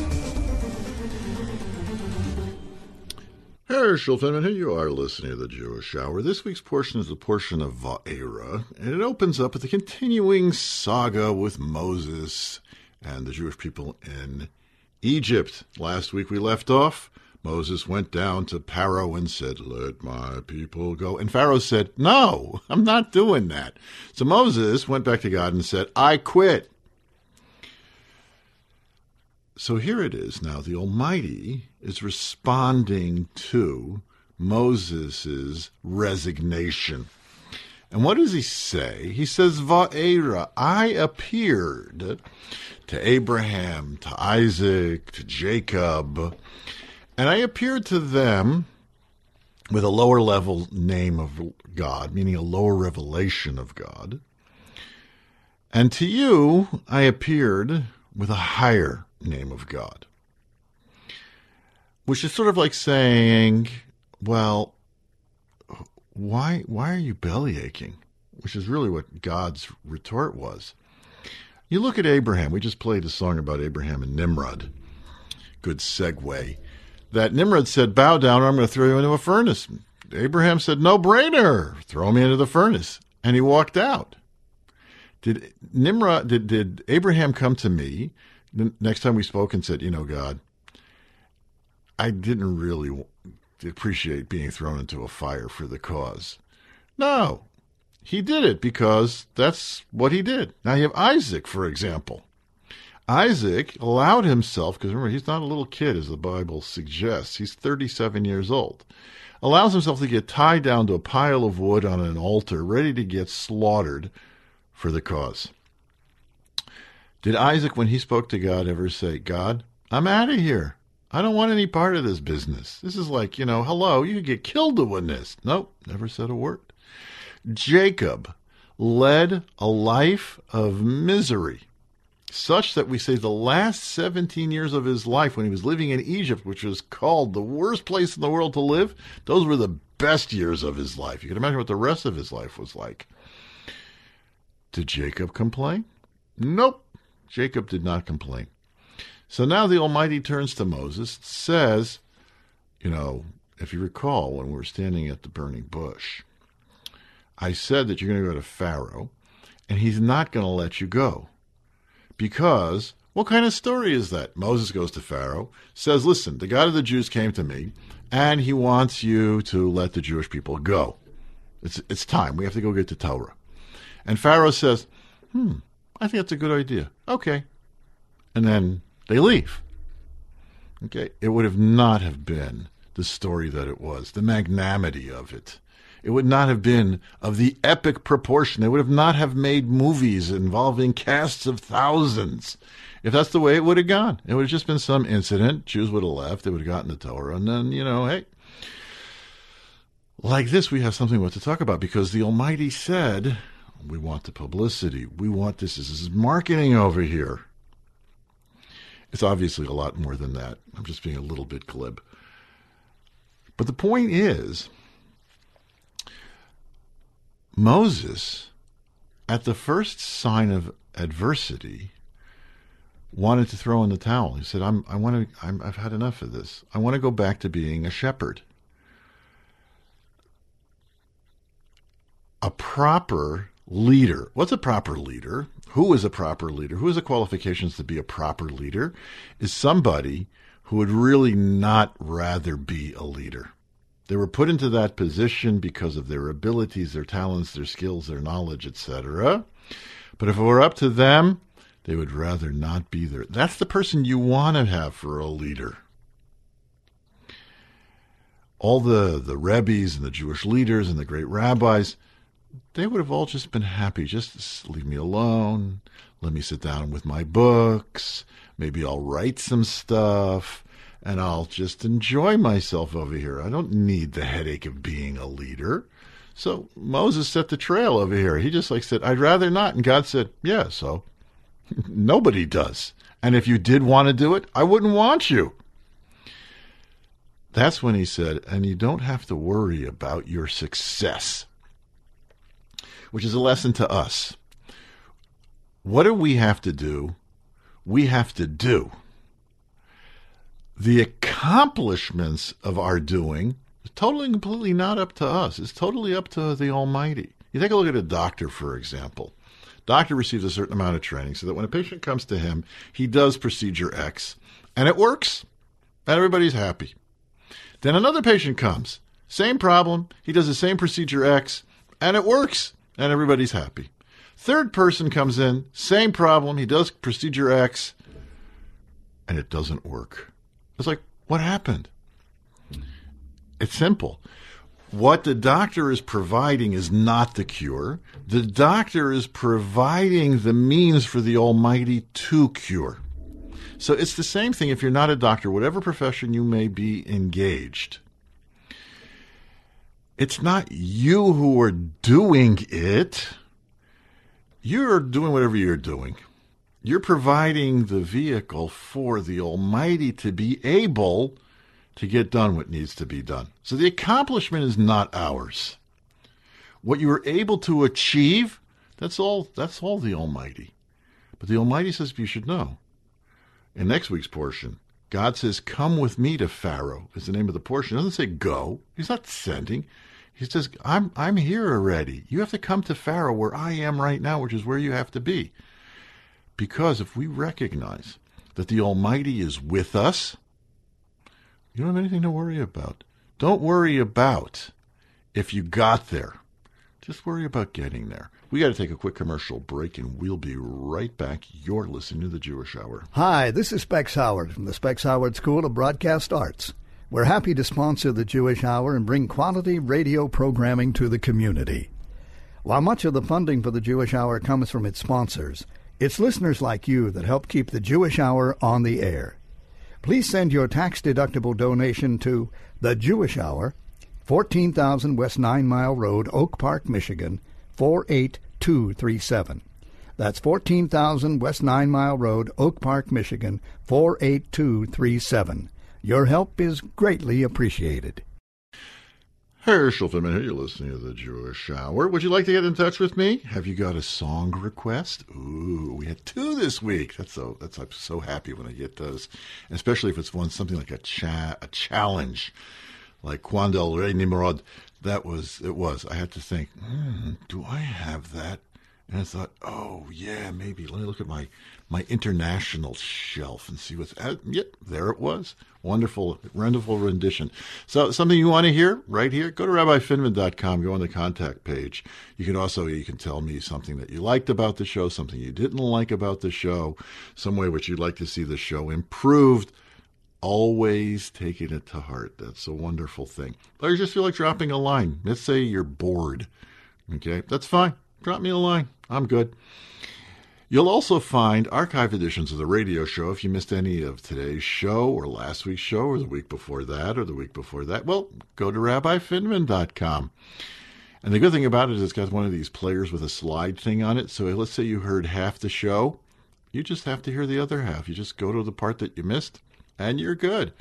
Herschel Finman, here you are listening to the Jewish Hour. This week's portion is the portion of Va'era, and it opens up with the continuing saga with Moses and the Jewish people in Egypt. Last week we left off. Moses went down to Pharaoh and said, Let my people go. And Pharaoh said, No, I'm not doing that. So Moses went back to God and said, I quit. So here it is now. The Almighty is responding to Moses' resignation. And what does he say? He says, Va'era, I appeared to Abraham, to Isaac, to Jacob, and I appeared to them with a lower level name of God, meaning a lower revelation of God. And to you, I appeared with a higher name of God. Which is sort of like saying, well, why why are you belly aching? Which is really what God's retort was. You look at Abraham. We just played a song about Abraham and Nimrod. Good segue. That Nimrod said, "Bow down, or I'm going to throw you into a furnace." Abraham said, "No brainer, throw me into the furnace," and he walked out. Did Nimrod? Did did Abraham come to me the next time we spoke and said, "You know, God, I didn't really appreciate being thrown into a fire for the cause"? No, he did it because that's what he did. Now you have Isaac, for example. Isaac allowed himself, because remember, he's not a little kid, as the Bible suggests. He's 37 years old. Allows himself to get tied down to a pile of wood on an altar, ready to get slaughtered for the cause. Did Isaac, when he spoke to God, ever say, God, I'm out of here. I don't want any part of this business. This is like, you know, hello, you could get killed doing this. Nope, never said a word. Jacob led a life of misery, such that we say the last 17 years of his life when he was living in Egypt, which was called the worst place in the world to live, those were the best years of his life. You can imagine what the rest of his life was like. Did Jacob complain? Nope. Jacob did not complain. So now the Almighty turns to Moses, and says, you know, if you recall when we were standing at the burning bush, I said that you're going to go to Pharaoh and he's not going to let you go. Because what kind of story is that? Moses goes to Pharaoh, says, Listen, the God of the Jews came to me and he wants you to let the Jewish people go. It's, it's time. We have to go get the Torah. And Pharaoh says, Hmm, I think that's a good idea. Okay. And then they leave. Okay. It would have not have been the story that it was, the magnanimity of it it would not have been of the epic proportion. They would have not have made movies involving casts of thousands. If that's the way it would have gone, it would have just been some incident. Jews would have left. They would have gotten the Torah, and then you know, hey, like this, we have something what to talk about because the Almighty said, "We want the publicity. We want this. This is marketing over here." It's obviously a lot more than that. I'm just being a little bit glib. But the point is Moses, at the first sign of adversity, wanted to throw in the towel. He said, "I'm, I want to. i have had enough of this. I want to go back to being a shepherd." A proper leader. What's a proper leader? Who is a proper leader? Who has the qualifications to be a proper leader? Is somebody who would really not rather be a leader. They were put into that position because of their abilities, their talents, their skills, their knowledge, etc. But if it were up to them, they would rather not be there. That's the person you want to have for a leader. All the, the rabbis and the Jewish leaders and the great rabbis, they would have all just been happy. Just leave me alone. Let me sit down with my books. Maybe I'll write some stuff and I'll just enjoy myself over here. I don't need the headache of being a leader. So Moses set the trail over here. He just like said, I'd rather not. And God said, Yeah, so nobody does. And if you did want to do it, I wouldn't want you. That's when he said, and you don't have to worry about your success, which is a lesson to us. What do we have to do? We have to do the accomplishments of our doing is totally and completely not up to us. It's totally up to the Almighty. You take a look at a doctor, for example. Doctor receives a certain amount of training so that when a patient comes to him, he does procedure X and it works and everybody's happy. Then another patient comes, same problem, he does the same procedure X and it works and everybody's happy. Third person comes in, same problem, he does procedure X and it doesn't work. It's like, what happened? It's simple. What the doctor is providing is not the cure. The doctor is providing the means for the Almighty to cure. So it's the same thing if you're not a doctor, whatever profession you may be engaged. It's not you who are doing it. You're doing whatever you're doing. You're providing the vehicle for the Almighty to be able to get done what needs to be done. So the accomplishment is not ours. What you were able to achieve, that's all that's all the Almighty. But the Almighty says you should know. In next week's portion, God says, Come with me to Pharaoh, is the name of the portion. It doesn't say go. He's not sending. He says, I'm I'm here already. You have to come to Pharaoh where I am right now, which is where you have to be. Because if we recognize that the Almighty is with us, you don't have anything to worry about. Don't worry about if you got there. Just worry about getting there. We got to take a quick commercial break and we'll be right back. You're listening to the Jewish Hour. Hi, this is Specs Howard from the Specs Howard School of Broadcast Arts. We're happy to sponsor the Jewish Hour and bring quality radio programming to the community. While much of the funding for the Jewish Hour comes from its sponsors, it's listeners like you that help keep the Jewish Hour on the air. Please send your tax deductible donation to The Jewish Hour, 14,000 West Nine Mile Road, Oak Park, Michigan, 48237. That's 14,000 West Nine Mile Road, Oak Park, Michigan, 48237. Your help is greatly appreciated. Herschel here. You're listening to the Jewish Hour. Would you like to get in touch with me? Have you got a song request? Ooh, we had two this week. That's so. That's I'm so happy when I get those, especially if it's one something like a cha- a challenge, like Cuando el Rey Nimrod. That was it. Was I had to think? Hmm, do I have that? And I thought, oh yeah, maybe. Let me look at my my international shelf and see what's. Uh, yep, there it was. Wonderful, wonderful rendition. So something you want to hear right here? Go to rabbifinman.com. Go on the contact page. You can also you can tell me something that you liked about the show, something you didn't like about the show, some way which you'd like to see the show improved. Always taking it to heart. That's a wonderful thing. Or you just feel like dropping a line. Let's say you're bored. Okay, that's fine. Drop me a line. I'm good. You'll also find archive editions of the radio show if you missed any of today's show or last week's show or the week before that or the week before that. Well, go to rabbifinman.com. And the good thing about it is it's got one of these players with a slide thing on it. So let's say you heard half the show, you just have to hear the other half. You just go to the part that you missed and you're good.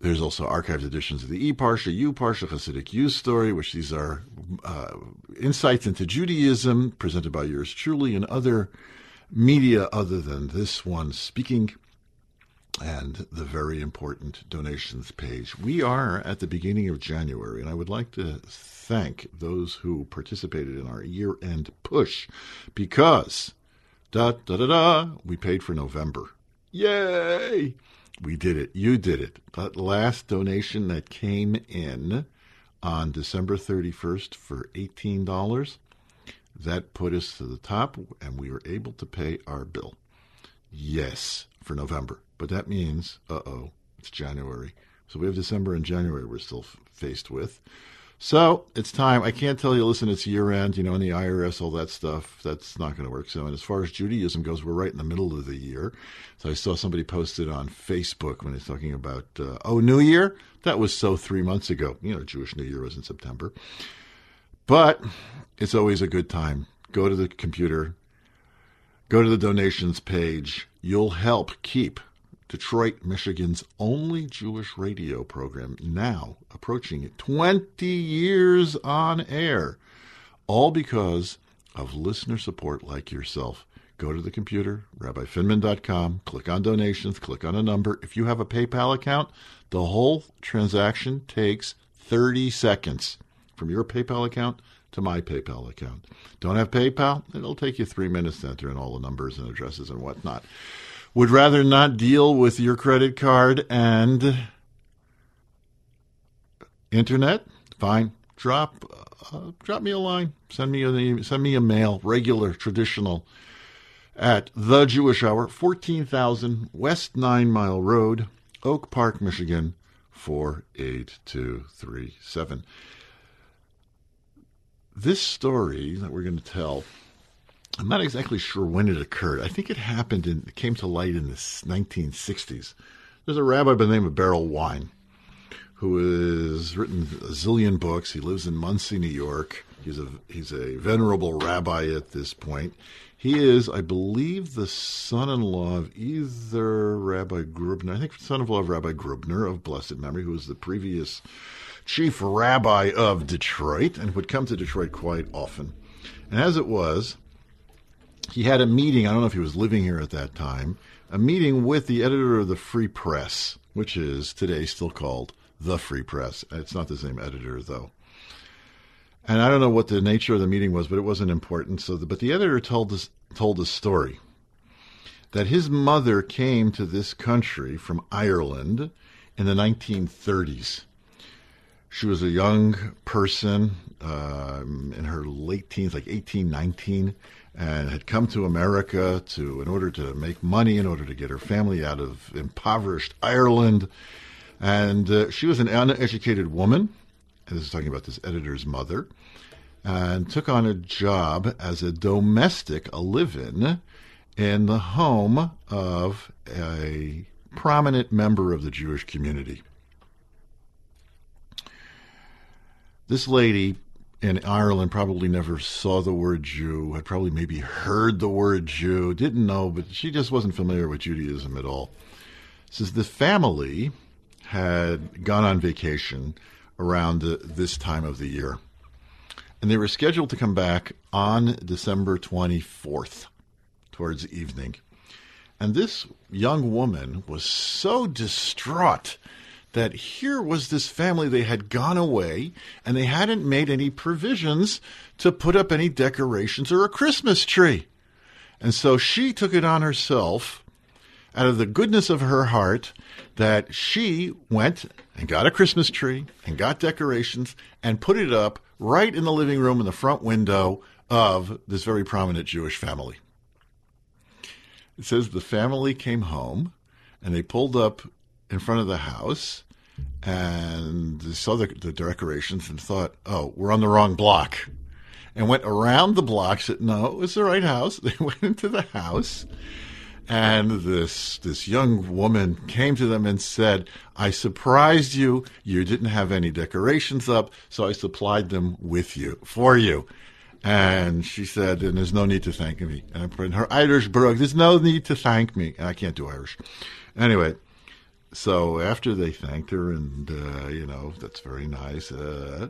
There's also archived editions of the E Parsha, U Parsha, Hasidic U Story, which these are uh, insights into Judaism presented by yours truly and other media other than this one speaking, and the very important donations page. We are at the beginning of January, and I would like to thank those who participated in our year end push because da da da da we paid for November. Yay! We did it. You did it. That last donation that came in on December 31st for $18, that put us to the top, and we were able to pay our bill. Yes, for November. But that means, uh oh, it's January. So we have December and January we're still f- faced with. So it's time. I can't tell you, listen, it's year end, you know, in the IRS, all that stuff. That's not going to work. So, and as far as Judaism goes, we're right in the middle of the year. So I saw somebody posted on Facebook when he's talking about, uh, oh, New Year? That was so three months ago. You know, Jewish New Year was in September. But it's always a good time. Go to the computer, go to the donations page. You'll help keep Detroit, Michigan's only Jewish radio program, now approaching 20 years on air, all because of listener support like yourself. Go to the computer, rabbifinman.com, click on donations, click on a number. If you have a PayPal account, the whole transaction takes 30 seconds from your PayPal account to my PayPal account. Don't have PayPal? It'll take you three minutes to enter in all the numbers and addresses and whatnot would rather not deal with your credit card and internet, fine. Drop uh, drop me a line. Send me a send me a mail, regular, traditional, at the Jewish Hour, fourteen thousand West Nine Mile Road, Oak Park, Michigan, four eight two three seven. This story that we're going to tell I'm not exactly sure when it occurred. I think it happened and it came to light in the 1960s. There's a rabbi by the name of Berel Wein who has written a zillion books. He lives in Monsey, New York. He's a he's a venerable rabbi at this point. He is, I believe, the son-in-law of either Rabbi Grubner. I think son-in-law of Rabbi Grubner of blessed memory, who was the previous chief rabbi of Detroit and would come to Detroit quite often. And as it was, he had a meeting. I don't know if he was living here at that time. A meeting with the editor of the Free Press, which is today still called the Free Press. It's not the same editor though. And I don't know what the nature of the meeting was, but it wasn't important. So, the, but the editor told us told a story that his mother came to this country from Ireland in the 1930s. She was a young person um, in her late teens, like 18, 19, and had come to America to in order to make money, in order to get her family out of impoverished Ireland. And uh, she was an uneducated woman. And this is talking about this editor's mother and took on a job as a domestic, a live in, in the home of a prominent member of the Jewish community. This lady in Ireland probably never saw the word Jew, had probably maybe heard the word Jew, didn't know, but she just wasn't familiar with Judaism at all. Says the family had gone on vacation around this time of the year and they were scheduled to come back on December 24th towards evening. And this young woman was so distraught that here was this family, they had gone away and they hadn't made any provisions to put up any decorations or a Christmas tree. And so she took it on herself out of the goodness of her heart that she went and got a Christmas tree and got decorations and put it up right in the living room in the front window of this very prominent Jewish family. It says the family came home and they pulled up in front of the house and saw the, the decorations and thought, oh, we're on the wrong block. And went around the block, said, no, it was the right house. They went into the house and this this young woman came to them and said, "I surprised you. You didn't have any decorations up, so I supplied them with you for you." And she said, "And there's no need to thank me." And I in her Irish brogue, "There's no need to thank me." And I can't do Irish. Anyway, so after they thanked her, and uh, you know that's very nice. Uh,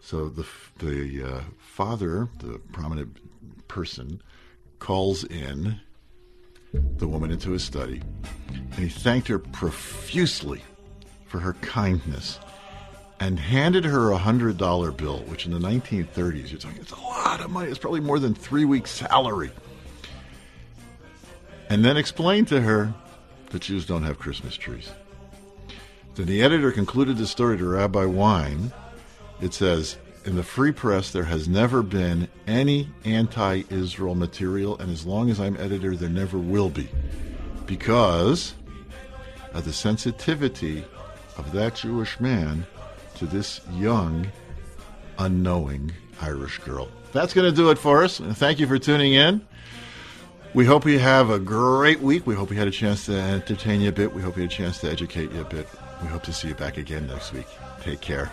so the the uh, father, the prominent person, calls in the woman into his study, and he thanked her profusely for her kindness and handed her a hundred dollar bill, which in the 1930s, you're talking, it's a lot of money. It's probably more than three weeks' salary. And then explained to her that Jews don't have Christmas trees. Then the editor concluded the story to Rabbi Wein. It says, in the free press, there has never been any anti Israel material, and as long as I'm editor, there never will be. Because of the sensitivity of that Jewish man to this young, unknowing Irish girl. That's going to do it for us. Thank you for tuning in. We hope you have a great week. We hope we had a chance to entertain you a bit. We hope we had a chance to educate you a bit. We hope to see you back again next week. Take care.